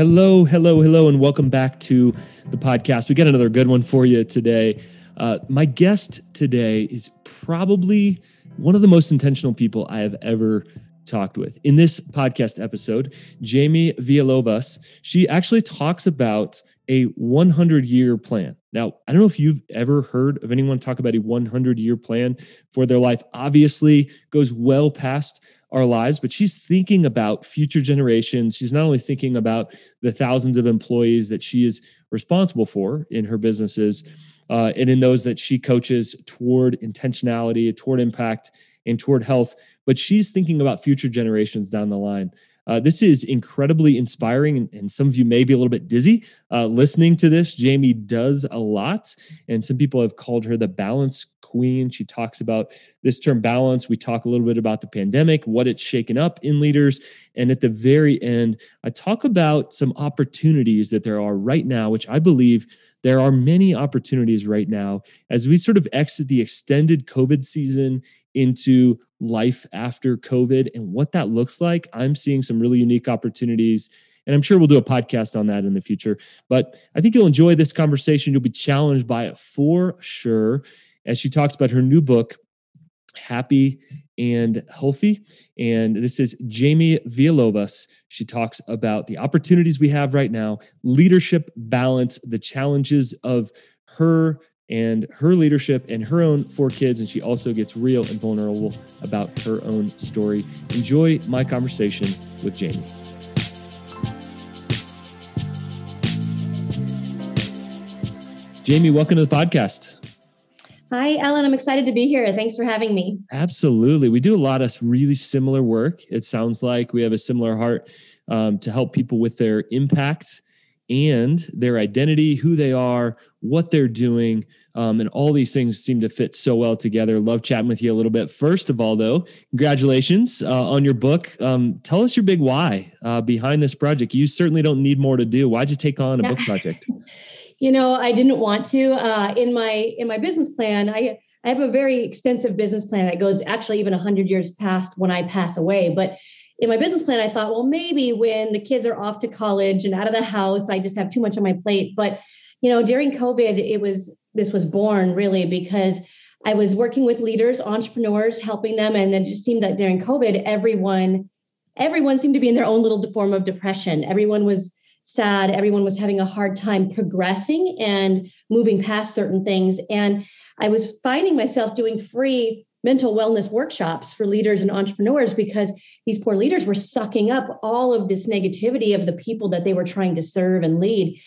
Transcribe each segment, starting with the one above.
Hello, hello, hello, and welcome back to the podcast. We got another good one for you today. Uh, my guest today is probably one of the most intentional people I have ever talked with. In this podcast episode, Jamie Villalovos, she actually talks about a 100 year plan. Now, I don't know if you've ever heard of anyone talk about a 100 year plan for their life. Obviously, goes well past our lives, but she's thinking about future generations. She's not only thinking about the thousands of employees that she is responsible for in her businesses uh, and in those that she coaches toward intentionality, toward impact, and toward health, but she's thinking about future generations down the line. Uh, this is incredibly inspiring, and, and, some of you may be a little bit dizzy uh, listening to this. Jamie does a lot, and some people have called her the balance queen. She talks about this term balance. We talk a little bit about the pandemic, what it's shaken up in leaders. And at the very end, I talk about some opportunities that there are right now, which I believe there are many opportunities right now as we sort of exit the extended COVID season into life after COVID and what that looks like. I'm seeing some really unique opportunities. And I'm sure we'll do a podcast on that in the future. But I think you'll enjoy this conversation. You'll be challenged by it for sure as she talks about her new book, Happy and Healthy. And this is Jamie Villalovos. She talks about the opportunities we have right now, leadership balance, the challenges of her and her leadership and her own four kids. And she also gets real and vulnerable about her own story. Enjoy my conversation with Jamie. Jamie, welcome to the podcast. Hi, Alan. I'm excited to be here. Thanks for having me. Absolutely. We do a lot of really similar work. It sounds like we have a similar heart um, to help people with their impact and their identity, who they are, what they're doing. Um, and all these things seem to fit so well together. Love chatting with you a little bit. First of all, though, congratulations uh, on your book. Um, tell us your big why uh, behind this project. You certainly don't need more to do. Why'd you take on a book project? you know, I didn't want to. Uh, in my in my business plan, I I have a very extensive business plan that goes actually even hundred years past when I pass away, but in my business plan, I thought, well, maybe when the kids are off to college and out of the house, I just have too much on my plate. But you know, during COVID, it was this was born really because I was working with leaders, entrepreneurs, helping them, and it just seemed that during COVID, everyone everyone seemed to be in their own little form of depression. Everyone was sad. Everyone was having a hard time progressing and moving past certain things. And I was finding myself doing free mental wellness workshops for leaders and entrepreneurs because these poor leaders were sucking up all of this negativity of the people that they were trying to serve and lead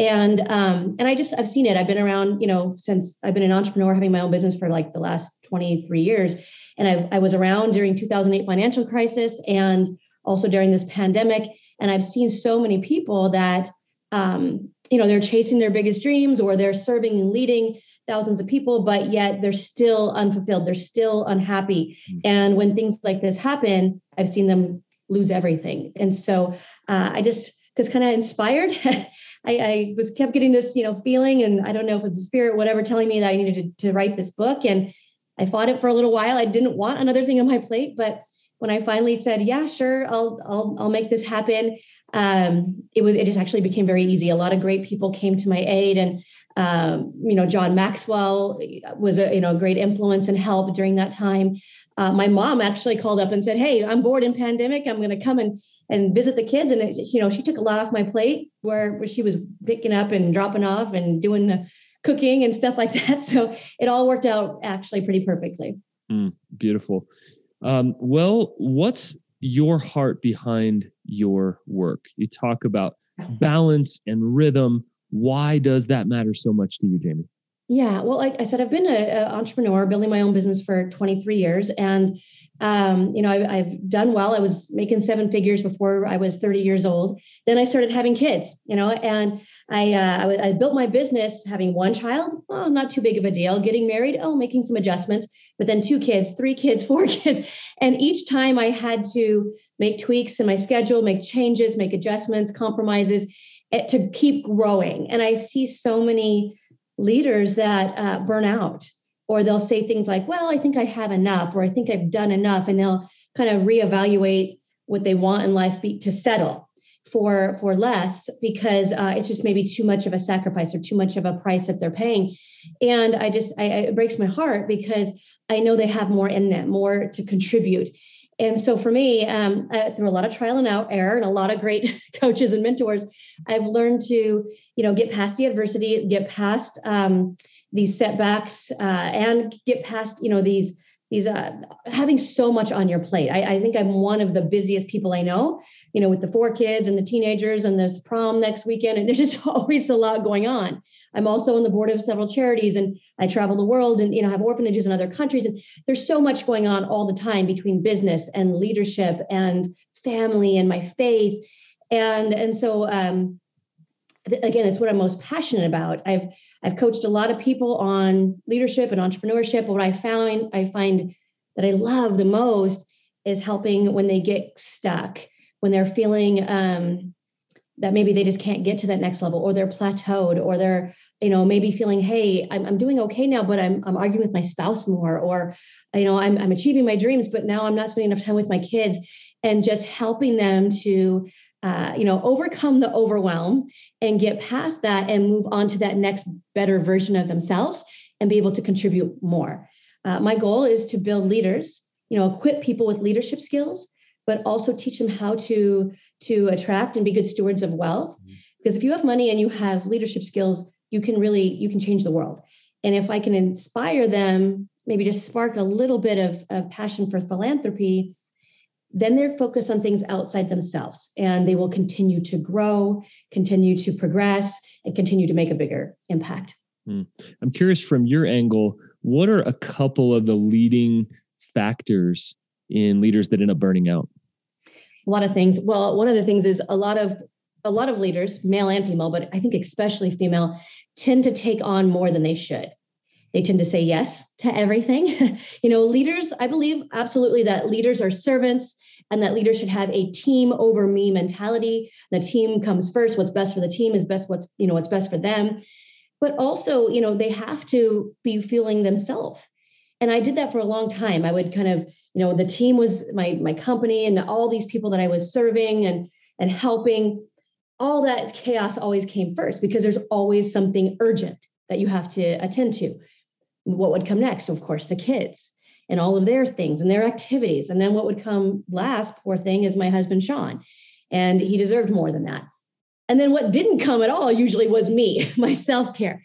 and um, and I just I've seen it. I've been around, you know, since I've been an entrepreneur, having my own business for like the last 23 years, and I, I was around during 2008 financial crisis and also during this pandemic, and I've seen so many people that um, you know they're chasing their biggest dreams or they're serving and leading thousands of people, but yet they're still unfulfilled, they're still unhappy, mm-hmm. and when things like this happen, I've seen them lose everything, and so uh, I just was kind of inspired. I, I, was kept getting this, you know, feeling, and I don't know if it's a spirit, whatever, telling me that I needed to, to write this book. And I fought it for a little while. I didn't want another thing on my plate, but when I finally said, "Yeah, sure, I'll I'll I'll make this happen," um, it was it just actually became very easy. A lot of great people came to my aid, and um, you know, John Maxwell was a you know great influence and help during that time. Uh, my mom actually called up and said, "Hey, I'm bored in pandemic. I'm going to come and and visit the kids. And, it, you know, she took a lot off my plate where, where she was picking up and dropping off and doing the cooking and stuff like that. So it all worked out actually pretty perfectly. Mm, beautiful. Um, well, what's your heart behind your work? You talk about balance and rhythm. Why does that matter so much to you, Jamie? Yeah, well, like I said, I've been an entrepreneur, building my own business for 23 years, and um, you know, I, have done well. I was making seven figures before I was 30 years old. Then I started having kids, you know, and I, uh, I, I built my business having one child. Well, not too big of a deal. Getting married, oh, making some adjustments. But then two kids, three kids, four kids, and each time I had to make tweaks in my schedule, make changes, make adjustments, compromises eh, to keep growing. And I see so many leaders that uh, burn out or they'll say things like well i think i have enough or i think i've done enough and they'll kind of reevaluate what they want in life be, to settle for for less because uh, it's just maybe too much of a sacrifice or too much of a price that they're paying. And i just I, it breaks my heart because i know they have more in them more to contribute and so for me um, through a lot of trial and error and a lot of great coaches and mentors i've learned to you know get past the adversity get past um, these setbacks uh, and get past you know these these uh, having so much on your plate. I, I, think I'm one of the busiest people I know, you know, with the four kids and the teenagers and this prom next weekend. And there's just always a lot going on. I'm also on the board of several charities and I travel the world and, you know, have orphanages in other countries. And there's so much going on all the time between business and leadership and family and my faith. And, and so, um, again, it's what I'm most passionate about. I've I've coached a lot of people on leadership and entrepreneurship. But what I found I find that I love the most is helping when they get stuck, when they're feeling um, that maybe they just can't get to that next level, or they're plateaued, or they're you know maybe feeling, hey, I'm, I'm doing okay now, but I'm I'm arguing with my spouse more, or you know I'm I'm achieving my dreams, but now I'm not spending enough time with my kids, and just helping them to uh, you know overcome the overwhelm and get past that and move on to that next better version of themselves and be able to contribute more. Uh, my goal is to build leaders you know equip people with leadership skills but also teach them how to to attract and be good stewards of wealth. Mm-hmm. because if you have money and you have leadership skills you can really you can change the world. And if i can inspire them maybe just spark a little bit of, of passion for philanthropy then they're focused on things outside themselves and they will continue to grow, continue to progress, and continue to make a bigger impact. Hmm. I'm curious from your angle, what are a couple of the leading factors in leaders that end up burning out? A lot of things. Well, one of the things is a lot of a lot of leaders, male and female, but I think especially female, tend to take on more than they should. They tend to say yes to everything. you know, leaders, I believe absolutely that leaders are servants and that leaders should have a team over me mentality. The team comes first. What's best for the team is best what's, you know, what's best for them. But also, you know, they have to be feeling themselves. And I did that for a long time. I would kind of, you know, the team was my my company and all these people that I was serving and and helping. All that chaos always came first because there's always something urgent that you have to attend to. What would come next? Of course, the kids and all of their things and their activities. And then what would come last, poor thing, is my husband, Shawn. And he deserved more than that. And then what didn't come at all usually was me, my self care.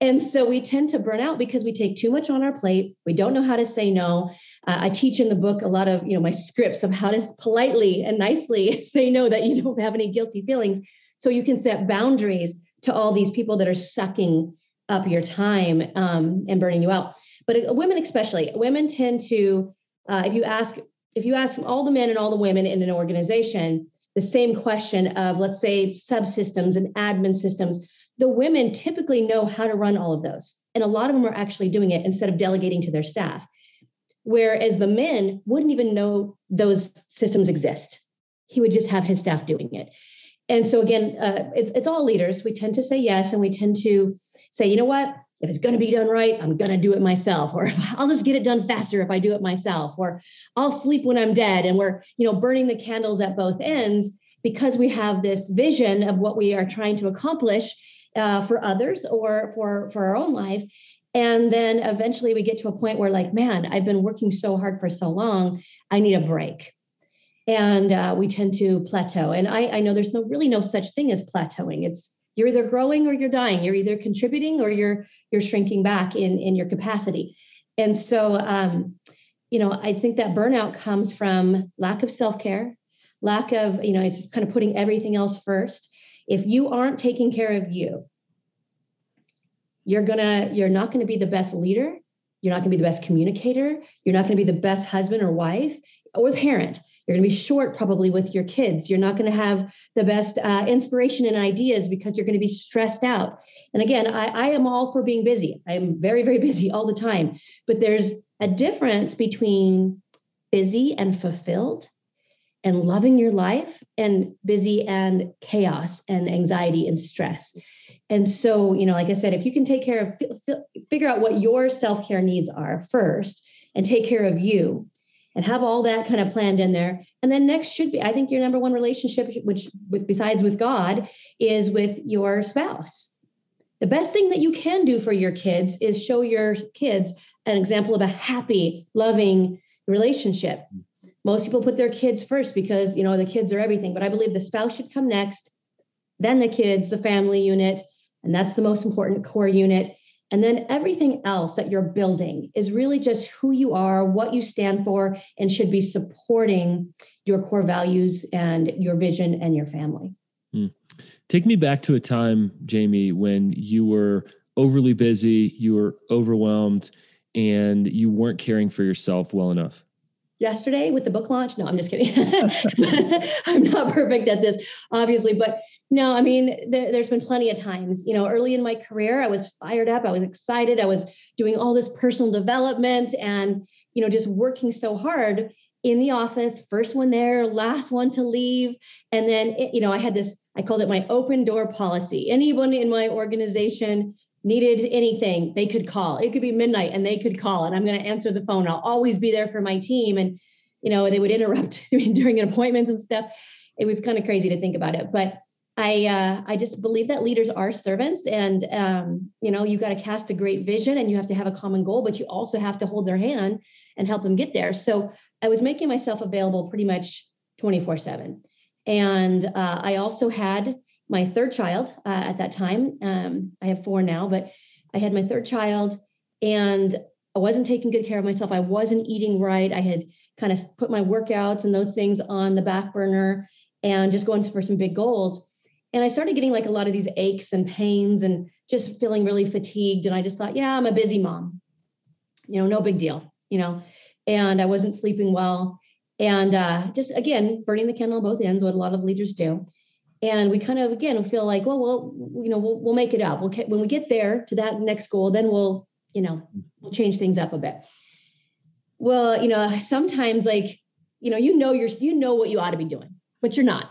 And so we tend to burn out because we take too much on our plate. We don't know how to say no. Uh, I teach in the book a lot of, you know, my scripts of how to politely and nicely say no that you don't have any guilty feelings. So you can set boundaries to all these people that are sucking up your time um, and burning you out. But uh, women especially women tend to uh, if you ask if you ask all the men and all the women in an organization the same question of let's say subsystems and admin systems the women typically know how to run all of those. And a lot of them are actually doing it instead of delegating to their staff. Whereas the men wouldn't even know those systems exist. He would just have his staff doing it. And so again uh, it's, it's all leaders. We tend to say yes and we tend to say you know what if it's going to be done right, I'm going to do it myself, or I'll just get it done faster if I do it myself, or I'll sleep when I'm dead. And we're, you know, burning the candles at both ends because we have this vision of what we are trying to accomplish uh, for others or for for our own life. And then eventually we get to a point where, like, man, I've been working so hard for so long, I need a break. And uh, we tend to plateau. And I, I know there's no really no such thing as plateauing. It's you're either growing or you're dying. You're either contributing or you're you're shrinking back in in your capacity. And so um, you know i think that burnout comes from lack of self-care lack of you know it's just kind of putting everything else first. If you aren't taking care of you you're gonna you're not to be the best leader. You're not to be the best communicator. You're not to be the best husband or wife or parent you're going to be short probably with your kids. You're not going to have the best uh, inspiration and ideas because you're going to be stressed out. And again, I, I am all for being busy. I am very, very busy all the time. But there's a difference between busy and fulfilled and loving your life and busy and chaos and anxiety and stress. And so, you know, like I said, if you can take care of, figure out what your self care needs are first and take care of you, and have all that kind of planned in there. And then next should be, I think your number one relationship, which with besides with God, is with your spouse. The best thing that you can do for your kids is show your kids an example of a happy, loving relationship. Most people put their kids first because you know the kids are everything, but I believe the spouse should come next, then the kids, the family unit, and that's the most important core unit. And then everything else that you're building is really just who you are, what you stand for, and should be supporting your core values and your vision and your family. Hmm. Take me back to a time, Jamie, when you were overly busy, you were overwhelmed, and you weren't caring for yourself well enough. Yesterday with the book launch? No, I'm just kidding. I'm not perfect at this, obviously, but no, I mean, there, has been plenty of times, you know, early in my career, I was fired up, I was excited, I was doing all this personal development and, you know, just working so hard in the office, first one there, last one to leave. And then, it, you know, I had this, I called it my open door policy. Anyone in my organization needed anything, they could call. It could be midnight and they could call, and I'm going to answer the phone. I'll always be there for my team. And, you know, they would interrupt me during appointments and stuff. It was kind of crazy to think about it. But, I uh, I just believe that leaders are servants, and um, you know you got to cast a great vision, and you have to have a common goal, but you also have to hold their hand and help them get there. So I was making myself available pretty much twenty four seven, and uh, I also had my third child uh, at that time. Um, I have four now, but I had my third child, and I wasn't taking good care of myself. I wasn't eating right. I had kind of put my workouts and those things on the back burner and just going for some big goals and I started getting like a lot of these aches and pains and just feeling really fatigued. And I just thought, yeah, I'm a busy mom, you know, no big deal, you know. And I wasn't sleeping well. And uh, just again, burning the candle on both ends, what a lot of leaders do. And we kind of again feel like, well, well, you know, we'll, we'll make it up. We'll when we get there to that next goal, then we'll, you know, we'll change things up a bit. Well, you know, sometimes like, you know, you know, you're you know what you ought to be doing, but you're not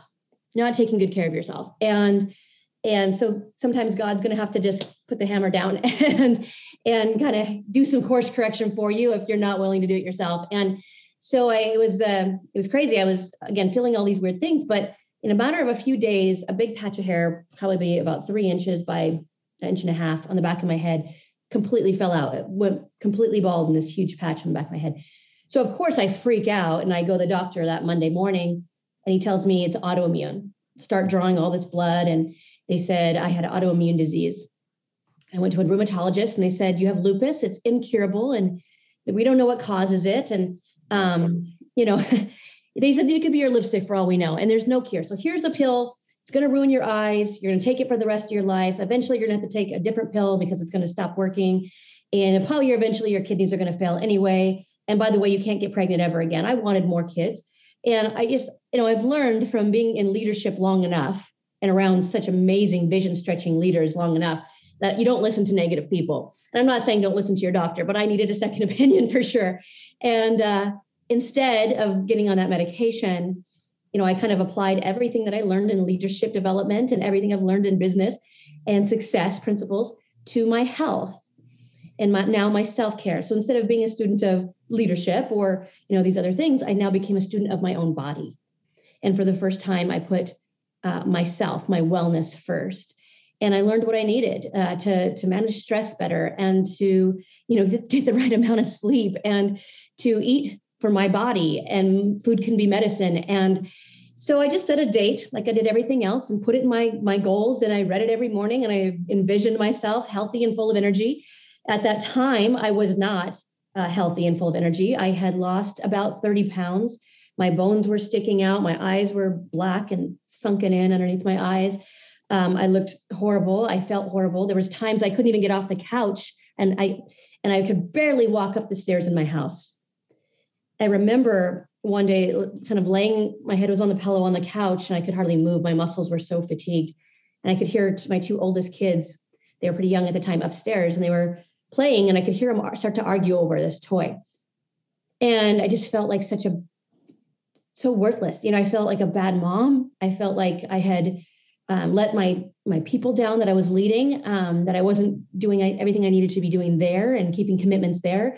not taking good care of yourself. And and so sometimes god's going to have to just put the hammer down and and kind of do some course correction for you if you're not willing to do it yourself. And so I, it was uh, it was crazy. I was again feeling all these weird things but in a matter of a few days a big patch of hair probably about three inches by an inch and a half on the back of my head completely fell out. It went completely bald in this huge patch on the back of my head. So of course i freak out and i go to the doctor that monday morning and he tells me it's autoimmune. Start drawing all this blood. And they said I had autoimmune disease. I went to a rheumatologist and they said, You have lupus, it's incurable, and we don't know what causes it. And, um, you know, they said it could be your lipstick for all we know, and there's no cure. So here's a pill. It's going to ruin your eyes. You're going to take it for the rest of your life. Eventually, you're going to have to take a different pill because it's going to stop working. And probably eventually your kidneys are going to fail anyway. And by the way, you can't get pregnant ever again. I wanted more kids. And I just, you know, I've learned from being in leadership long enough and around such amazing vision stretching leaders long enough that you don't listen to negative people. And I'm not saying don't listen to your doctor, but I needed a second opinion for sure. And uh, instead of getting on that medication, you know, I kind of applied everything that I learned in leadership development and everything I've learned in business and success principles to my health and my, now my self-care. So instead of being a student of leadership or you know these other things i now became a student of my own body and for the first time i put uh, myself my wellness first and i learned what i needed uh, to to manage stress better and to you know get, the right amount of sleep and to eat for my body and food can be medicine and so i just set a date like i did everything else and put it in my my goals and i read it every morning and i envisioned myself healthy and full of energy at that time i was not uh, healthy and full of energy. I had lost about 30 pounds. My bones were sticking out. My eyes were black and sunken in underneath my eyes. Um, I looked horrible. I felt horrible. There was times I couldn't even get off the couch, and I and I could barely walk up the stairs in my house. I remember one day, kind of laying. My head was on the pillow on the couch, and I could hardly move. My muscles were so fatigued, and I could hear my two oldest kids. They were pretty young at the time upstairs, and they were playing and I could hear them start to argue over this toy. And I just felt like such a so worthless. You know, I felt like a bad mom. I felt like I had um, let my my people down that I was leading, um, that I wasn't doing everything I needed to be doing there and keeping commitments there.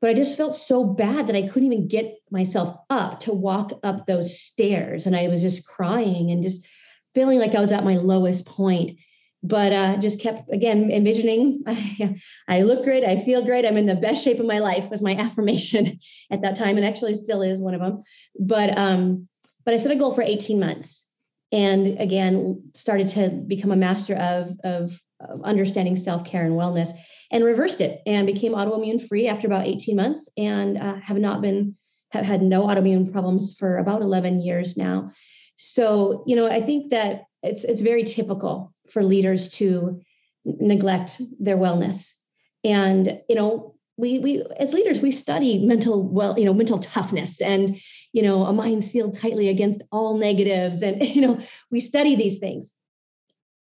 but I just felt so bad that I couldn't even get myself up to walk up those stairs. And I was just crying and just feeling like I was at my lowest point. But uh, just kept again envisioning. I, I look great. I feel great. I'm in the best shape of my life. Was my affirmation at that time, and actually still is one of them. But um, but I set a goal for 18 months, and again started to become a master of of, of understanding self care and wellness and reversed it and became autoimmune free after about 18 months and uh, have not been have had no autoimmune problems for about 11 years now so you know i think that it's it's very typical for leaders to neglect their wellness and you know we we as leaders we study mental well you know mental toughness and you know a mind sealed tightly against all negatives and you know we study these things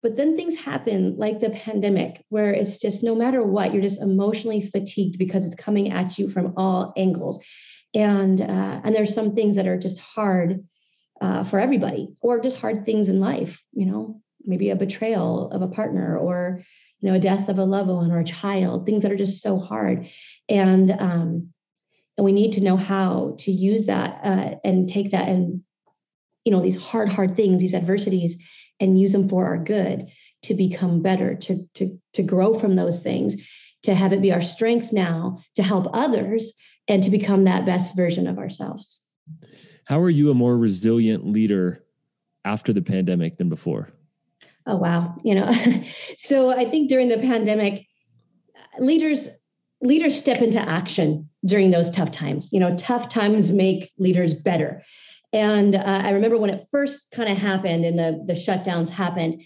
but then things happen like the pandemic, where it's just no matter what, you're just emotionally fatigued because it's coming at you from all angles. And uh, and there's some things that are just hard uh, for everybody, or just hard things in life. You know, maybe a betrayal of a partner, or you know, a death of a loved one or a child. Things that are just so hard, and um, and we need to know how to use that uh, and take that and you know these hard, hard things, these adversities, and use them for our good to become better, to, to, to grow from those things, to have it be our strength now to help others and to become that best version of ourselves. How are you a more resilient leader after the pandemic than before? Oh, wow. You know, so I think during the pandemic, leaders leaders step into action during those tough times. You know, tough times make leaders better. And uh, I remember when it first kind of happened and the, the shutdowns happened,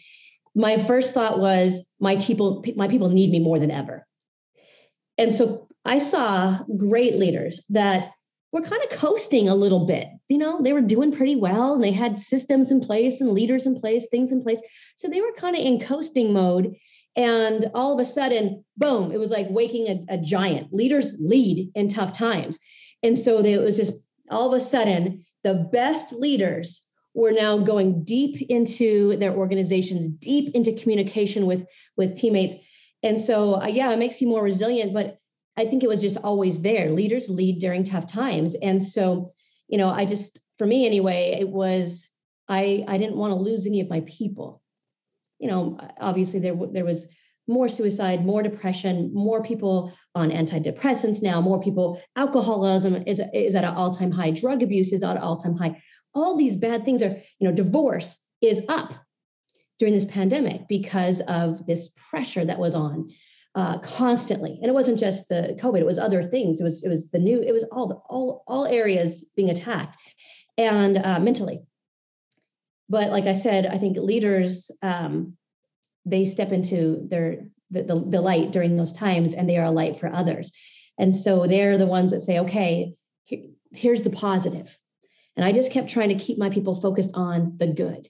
my first thought was my people, my people need me more than ever. And so I saw great leaders that were kind of coasting a little bit. You know, they were doing pretty well and they had systems in place and leaders in place, things in place. So they were kind of in coasting mode. And all of a sudden, boom, it was like waking a, a giant. Leaders lead in tough times. And so it was just all of a sudden, the best leaders were now going deep into their organizations, deep into communication with with teammates. And so, uh, yeah, it makes you more resilient. But I think it was just always there. Leaders lead during tough times, and so, you know, I just, for me anyway, it was I I didn't want to lose any of my people. You know, obviously there there was more suicide, more depression, more people on antidepressants now, more people, alcoholism is, is at an all-time high, drug abuse is at an all-time high. All these bad things are, you know, divorce is up during this pandemic because of this pressure that was on uh, constantly. And it wasn't just the COVID, it was other things. It was, it was the new, it was all the, all, all areas being attacked and uh, mentally. But like I said, I think leaders, um, they step into their the, the, the light during those times and they are a light for others and so they're the ones that say okay here's the positive. positive and i just kept trying to keep my people focused on the good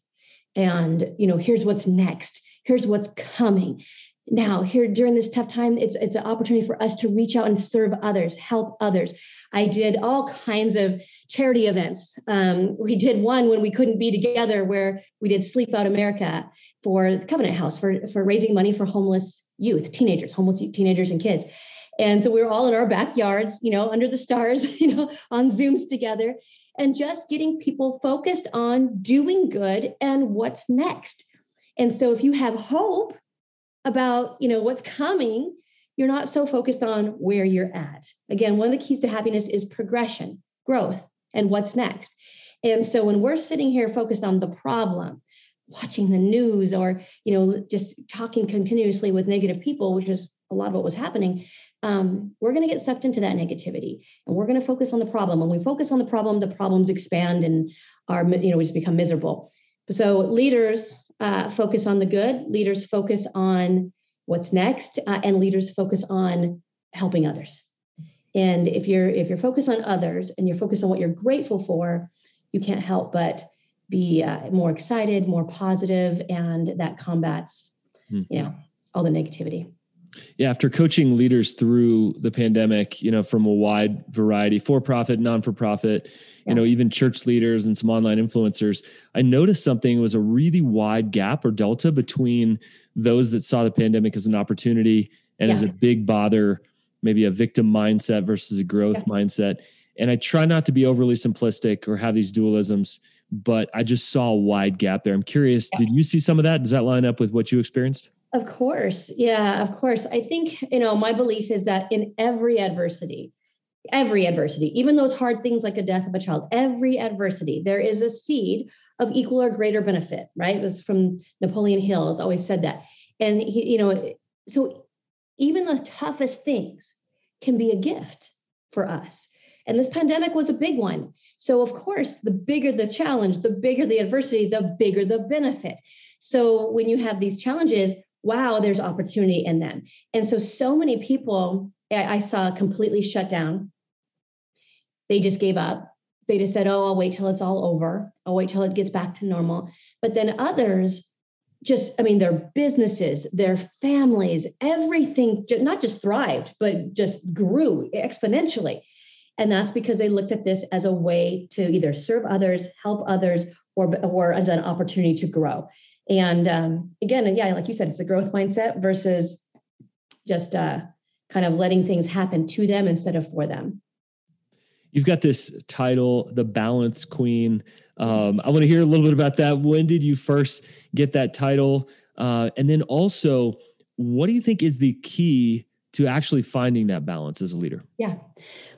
and you know here's what's next here's what's coming now here during this tough time it's it's an opportunity for us to reach out and serve others help others. I did all kinds of charity events. Um, we did one when we couldn't be together where we did sleep out america for the covenant house for for raising money for homeless youth teenagers homeless teenagers and kids. And so we were all in our backyards you know under the stars you know on zooms together and just getting people focused on doing good and what's next. And so if you have hope about you know what's coming you're not so focused on where you're at. Again one of the keys to happiness is progression growth and what's next. And so when we're sitting here focused on the problem watching the news or you know just talking continuously with negative people which is a lot of what was happening um, we're going to get sucked into that negativity and we're going to focus on the problem. When we focus on the problem the problems expand and are you know we just become miserable. So leaders uh, focus on the good, leaders focus on what's next, uh, and leaders focus on helping others. And if you're if you're focused on others and you're focused on what you're grateful for, you can't help but be uh, more excited, more positive, and that combats, mm-hmm. you know, all the negativity. Yeah, after coaching leaders through the pandemic, you know, from a wide variety, for profit, non for profit, you know, even church leaders and some online influencers, I noticed something was a really wide gap or delta between those that saw the pandemic as an opportunity and yeah. as a big bother maybe a victim mindset versus a growth yeah. mindset. And I try not to be overly simplistic or have these dualisms, but I just saw a wide gap there. I'm curious, yeah. did you see some of that? Does that line up with what you experienced? Of course. Yeah, of course. I think, you know, my belief is that in every adversity, every adversity, even those hard things like a death of a child, every adversity, there is a seed of equal or greater benefit, right? It was from Napoleon Hill has always said that. And he, you know, so even the toughest things can be a gift for us. And this pandemic was a big one. So, of course, the bigger the challenge, the bigger the adversity, the bigger the benefit. So, when you have these challenges, wow, there's opportunity in them. And so, so many people I, saw completely shut down. They just gave up. They just said, oh, I'll wait till it's all over. I'll wait till it gets back to normal. But then others just, I mean, their businesses, their families, everything not just thrived, but just grew exponentially. And that's because they looked at this as a way to either serve others, help others, or, or as an opportunity to grow. And um, again, yeah, like you said, it's a growth mindset versus just uh, kind of letting things happen to them instead of for them. You've got this title, the Balance Queen. Um, I want to hear a little bit about that. When did you first get that title? Uh, and then also, what do you think is the key to actually finding that balance as a leader? Yeah.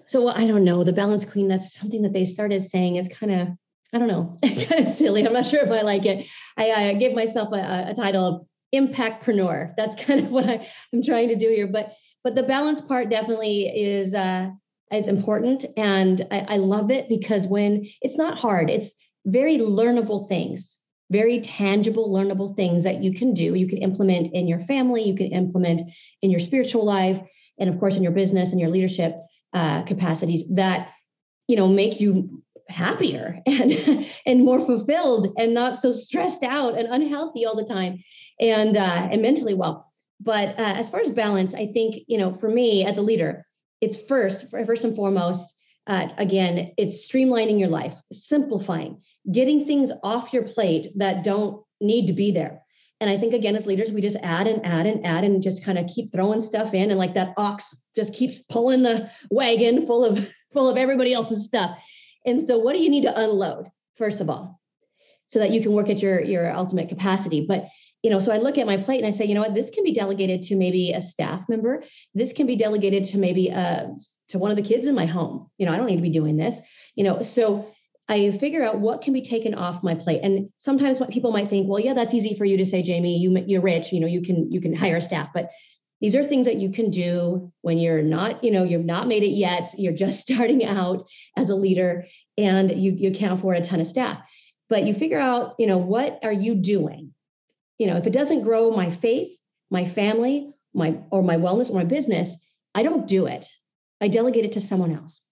So I don't know. The Balance Queen, that's something that they started saying. It's kind of, I don't know, kind of silly. I'm not sure if I like it. I, I give myself a, a title of impactpreneur. That's kind of what I, I'm trying to do here. But but the balance part definitely is uh, is important, and I, I love it because when it's not hard, it's very learnable things, very tangible, learnable things that you can do. You can implement in your family, you can implement in your spiritual life, and of course in your business and your leadership uh, capacities that you know make you happier and and more fulfilled and not so stressed out and unhealthy all the time and uh, and mentally well but uh, as far as balance i think you know for me as a leader it's first first and foremost uh, again it's streamlining your life simplifying getting things off your plate that don't need to be there and I think again, as leaders, we just add and add and add and just kind of keep throwing stuff in. And like that ox just keeps pulling the wagon full of full of everybody else's stuff. And so what do you need to unload, first of all, so that you can work at your your ultimate capacity? But you know, so I look at my plate and I say, you know what, this can be delegated to maybe a staff member. This can be delegated to maybe uh to one of the kids in my home. You know, I don't need to be doing this. You know, so I figure out what can be taken off my plate. And sometimes what people might think, well, yeah, that's easy for you to say, Jamie. You you're rich, you know, you can you can hire staff, but these are things that you can do when you're not, you know, you've not made it yet. You're just starting out as a leader, and you you can't afford a ton of staff. But you figure out, you know, what are you doing? You know, if it doesn't grow my faith, my family, my or my wellness or my business, I don't do it. I delegate it to someone else.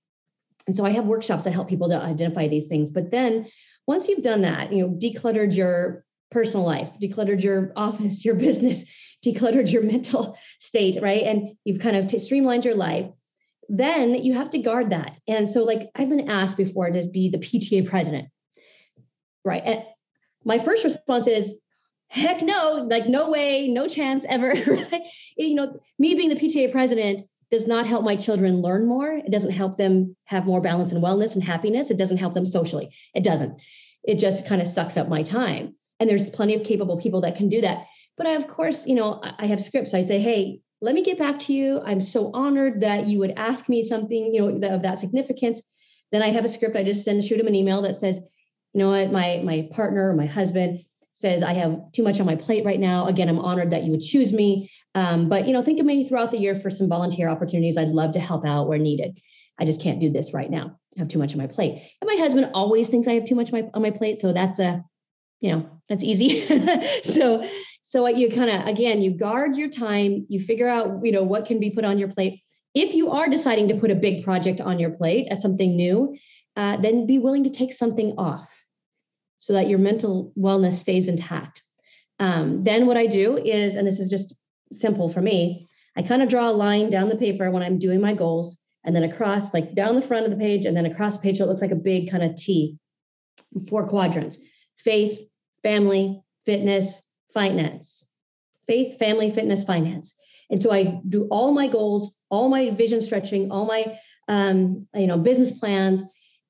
And so I have workshops that help people to identify these things. But then once you've done that, you know, decluttered your personal life, decluttered your office, your business, decluttered your mental state, right? And you've kind of t- streamlined your life, then you have to guard that. And so, like, I've been asked before to be the PTA president, right? And my first response is, heck no, like, no way, no chance ever, right? You know, me being the PTA president does not help my children learn more. It doesn't help them have more balance and wellness and happiness. It doesn't help them socially. It doesn't. It just kind of sucks up my time. And there's plenty of capable people that can do that. But I, of course, you know, I have scripts. I say, hey, let me get back to you. I'm so honored that you would ask me something, you know, of that significance. Then I have a script. I just send, shoot him an email that says, you know what, my my partner, my husband says I have too much on my plate right now. Again, I'm honored that you would choose me. Um, but you know, think of me throughout the year for some volunteer opportunities. I'd love to help out where needed. I just can't do this right now. I have too much on my plate. And my husband always thinks I have too much on my, on my plate. So that's a, you know, that's easy. so, so you kind of, again, you guard your time, you figure out, you know, what can be put on your plate. If you are deciding to put a big project on your plate as something new, uh, then be willing to take something off so that your mental wellness stays intact. Um, then what I do is, and this is just simple for me, I kind of draw a line down the paper when I'm doing my goals, and then across, like down the front of the page, and then across the page, so it looks like a big kind of T, four quadrants faith, family, fitness, finance. Faith, family, fitness, finance. And so I do all my goals all my vision stretching, all my um, you know business plans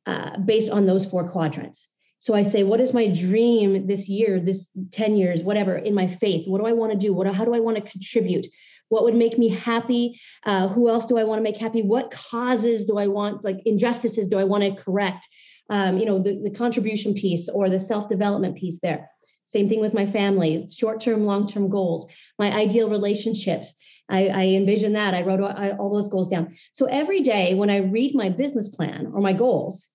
uh, based on those four quadrants. So I say, what is my dream this year, this 10 years, whatever, in my faith? What do I want to do? What, how do I want to contribute? What would make me happy? Uh, who else do I want to make happy? What causes do I want, like injustices, do I want to correct? Um, you know, the, the contribution piece or the self development piece there. Same thing with my family, short term, long term goals, my ideal relationships. I, I envision that. I wrote all, all those goals down. So every day when I read my business plan or my goals,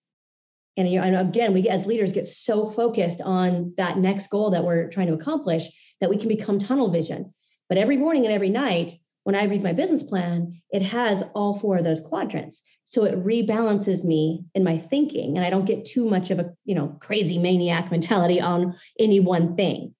and, you know, and again, we as leaders get so focused on that next goal that we're trying to accomplish that we can become tunnel vision. But every morning and every night, when I read my business plan, it has all four of those quadrants. So it rebalances me in my thinking, and I don't get too much of a you know crazy maniac mentality on any one thing.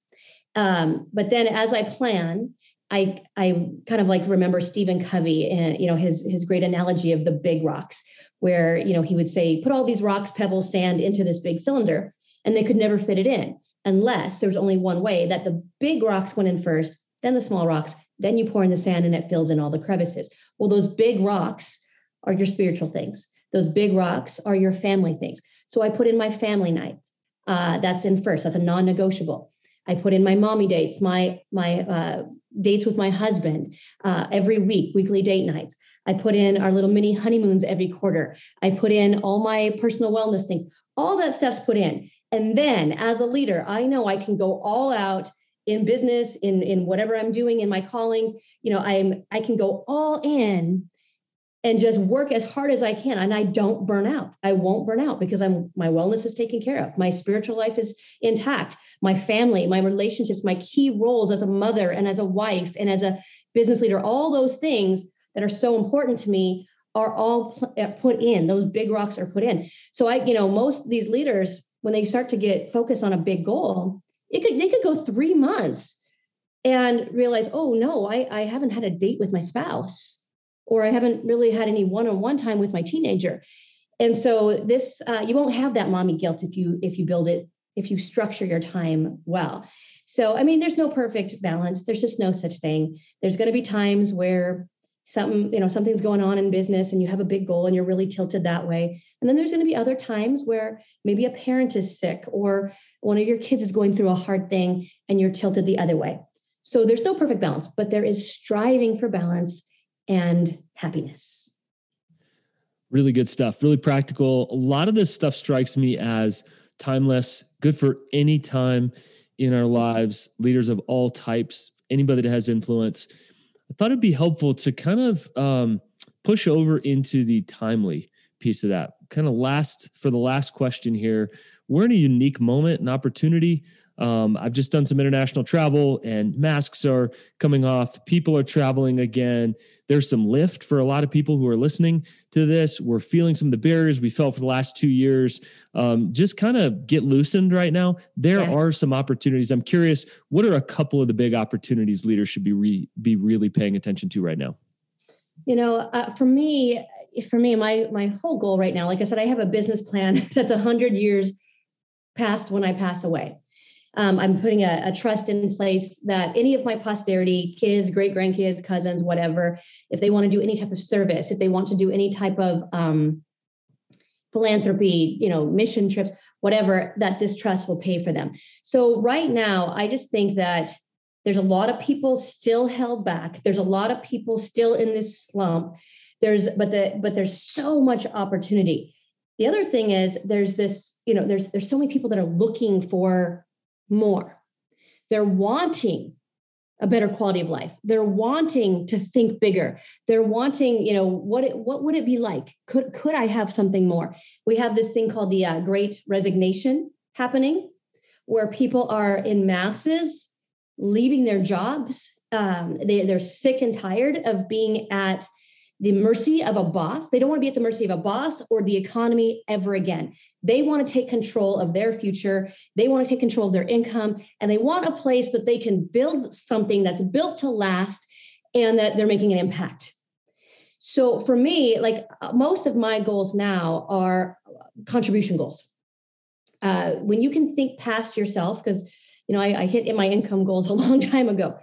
Um, but then as I plan, I I kind of like remember Stephen Covey and you know his his great analogy of the big rocks, where you know he would say put all these rocks, pebbles, sand into this big cylinder, and they could never fit it in unless there's only one way that the big rocks went in first, then the small rocks, then you pour in the sand and it fills in all the crevices. Well, those big rocks are your spiritual things. Those big rocks are your family things. So I put in my family night. Uh, that's in first. That's a non-negotiable. I put in my mommy dates, my my uh, dates with my husband uh, every week, weekly date nights. I put in our little mini honeymoons every quarter. I put in all my personal wellness things. All that stuff's put in. And then as a leader, I know I can go all out in business, in, in whatever I'm doing in my callings. You know, I'm I can go all in and just work as hard as I can. And I don't burn out. I won't burn out because I'm my wellness is taken care of. My spiritual life is intact. My family, my relationships, my key roles as a mother and as a wife and as a business leader, all those things that are so important to me are all uh, put in. Those big rocks are put in. So I, you know, most these leaders, when they start to get focused on a big goal, it could they could go three months and realize, oh no, I, I haven't had a date with my spouse or I haven't really had any one-on-one time with my teenager. And so this uh, you won't have that mommy guilt if you if you build it if you structure your time well. So I mean, there's no perfect balance. There's just no such thing. There's going to be times where something you know something's going on in business and you have a big goal and you're really tilted that way and then there's going to be other times where maybe a parent is sick or one of your kids is going through a hard thing and you're tilted the other way so there's no perfect balance but there is striving for balance and happiness. Really good stuff, really practical. A lot of this stuff strikes me as timeless, good for any time in our lives, leaders of all types, anybody that has influence. I thought it'd be helpful to kind of um, push over into the timely piece of that. Kind of last for the last question here. We're in a unique moment and opportunity um, I've just done some international travel and masks are coming off. People are traveling again. There's some lift for a lot of people who are listening to this. We're feeling some of the barriers we felt for the last two years. Um, just kind of get loosened right now. There yeah. are some opportunities. I'm curious, what are a couple of the big opportunities leaders should be re- be really paying attention to right now? You know, uh, for me, for me, my my whole goal right now, like I said, I have a business plan that's a hundred years past when I pass away um, I'm putting a, a, trust in place that any of my posterity, kids, great grandkids, cousins, whatever, if they want to do any type of service, if they want to do any type of um, philanthropy, you know, mission trips, whatever, that this trust will pay for them. So right now, I just think that there's a lot of people still held back. There's a lot of people still in this slump. There's but the but there's so much opportunity. The other thing is there's this, you know, there's there's so many people that are looking for more. They're wanting a better quality of life. They're wanting to think bigger. They're wanting, you know, what it, what would it be like? Could could I have something more? We have this thing called the uh, Great Resignation happening, where people are in masses leaving their jobs. Um, they they're sick and tired of being at the mercy of a boss. They don't want to be at the mercy of a boss or the economy ever again. They want to take control of their future. They want to take control of their income and they want a place that they can build something that's built to last and that they're making an impact. So for me, like most of my goals now are contribution goals. Uh, when you can think past yourself, because you know I, I hit in my income goals a long time ago,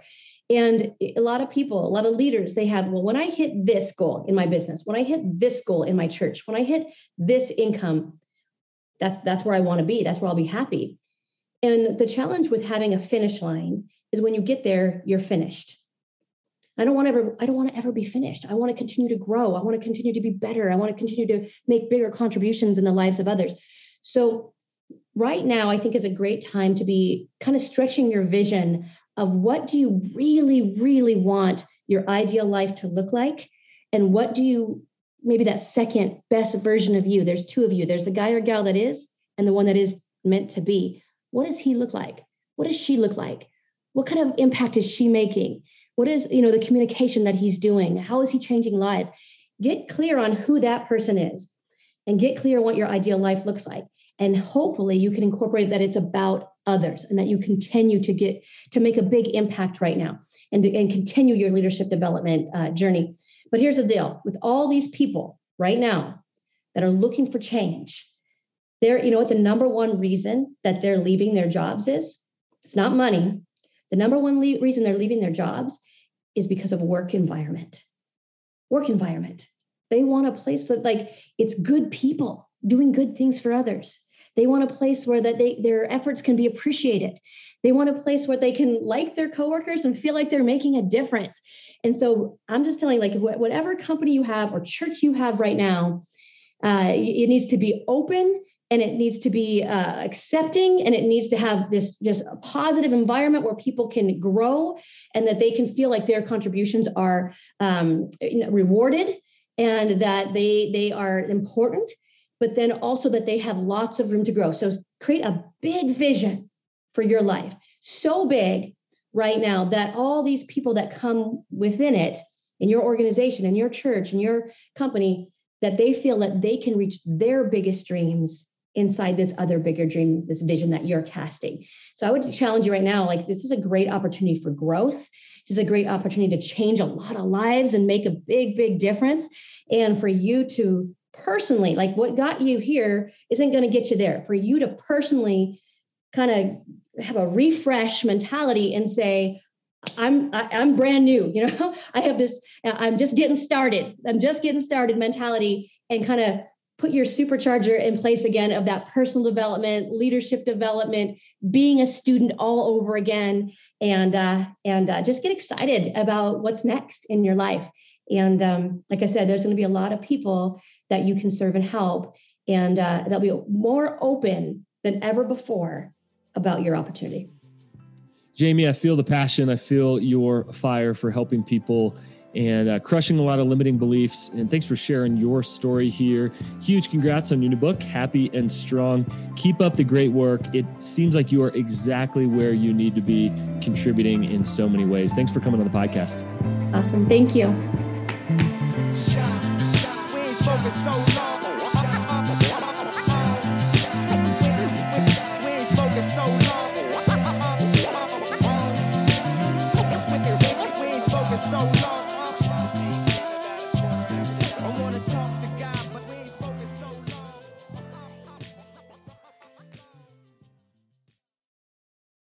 And a lot of people, a lot of leaders, they have, well, when I hit this goal in my business, when I hit this goal in my church, when I hit this income, that's that's where I want to be. That's where I'll be happy. And the challenge with having a finish line is when you get there, you're finished. I don't want to ever, I don't want to ever be finished. I want to continue to grow. I want to continue to be better. I want to continue to make bigger contributions in the lives of others. So right now, I think is a great time to be kind of stretching your vision of what do you really, really want your ideal life to look like? And what do you, maybe that second best version of you? There's two of you. There's the guy or gal that is, and the one that is meant to be. What does he look like? What does she look like? What kind of impact is she making? What is, you know, the communication that he's doing? How is he changing lives? Get clear on who that person is and get clear what your ideal life looks like. And hopefully you can incorporate that it's about others and that you continue to get to make a big impact right now and, and continue your leadership development uh, journey. But here's the deal with all these people right now that are looking for change, they're, you know what, the number one reason that they're leaving their jobs is? It's not money. The number one le- reason they're leaving their jobs is because of work environment. Work environment. They want a place that, like, it's good people doing good things for others. They want a place where that they their efforts can be appreciated. They want a place where they can like their coworkers and feel like they're making a difference. And so I'm just telling, like, whatever company you have or church you have right now, uh, it needs to be open and it needs to be uh, accepting and it needs to have this just positive environment where people can grow and that they can feel like their contributions are um, rewarded and that they they are important but then also that they have lots of room to grow so create a big vision for your life so big right now that all these people that come within it in your organization in your church in your company that they feel that they can reach their biggest dreams inside this other bigger dream, this vision that you're casting. So I would challenge you right now like, this is a great opportunity for growth. This is a great opportunity to change a lot of lives and make a big, big difference. And for you to personally, like what got you here isn't going to get you there. For you to personally kind of have a refresh mentality and say, I'm I, am i am brand new, you know. I have this I'm just getting started. I'm just getting started mentality and kind of put your supercharger in place again of that personal development, leadership development, being a student all over again, and uh, and uh, just get excited about what's next in your life. And um, like I said, there's going to be a lot of people that you can serve and help, and uh, they'll be more open than ever before about your opportunity. Jamie, I feel the passion. I feel your fire for helping people and uh, crushing a lot of limiting beliefs. And thanks for sharing your story here. Huge congrats on your new book, Happy and Strong. Keep up the great work. It seems like you are exactly where you need to be, contributing in so many ways. Thanks for coming on the podcast. Awesome. Thank you.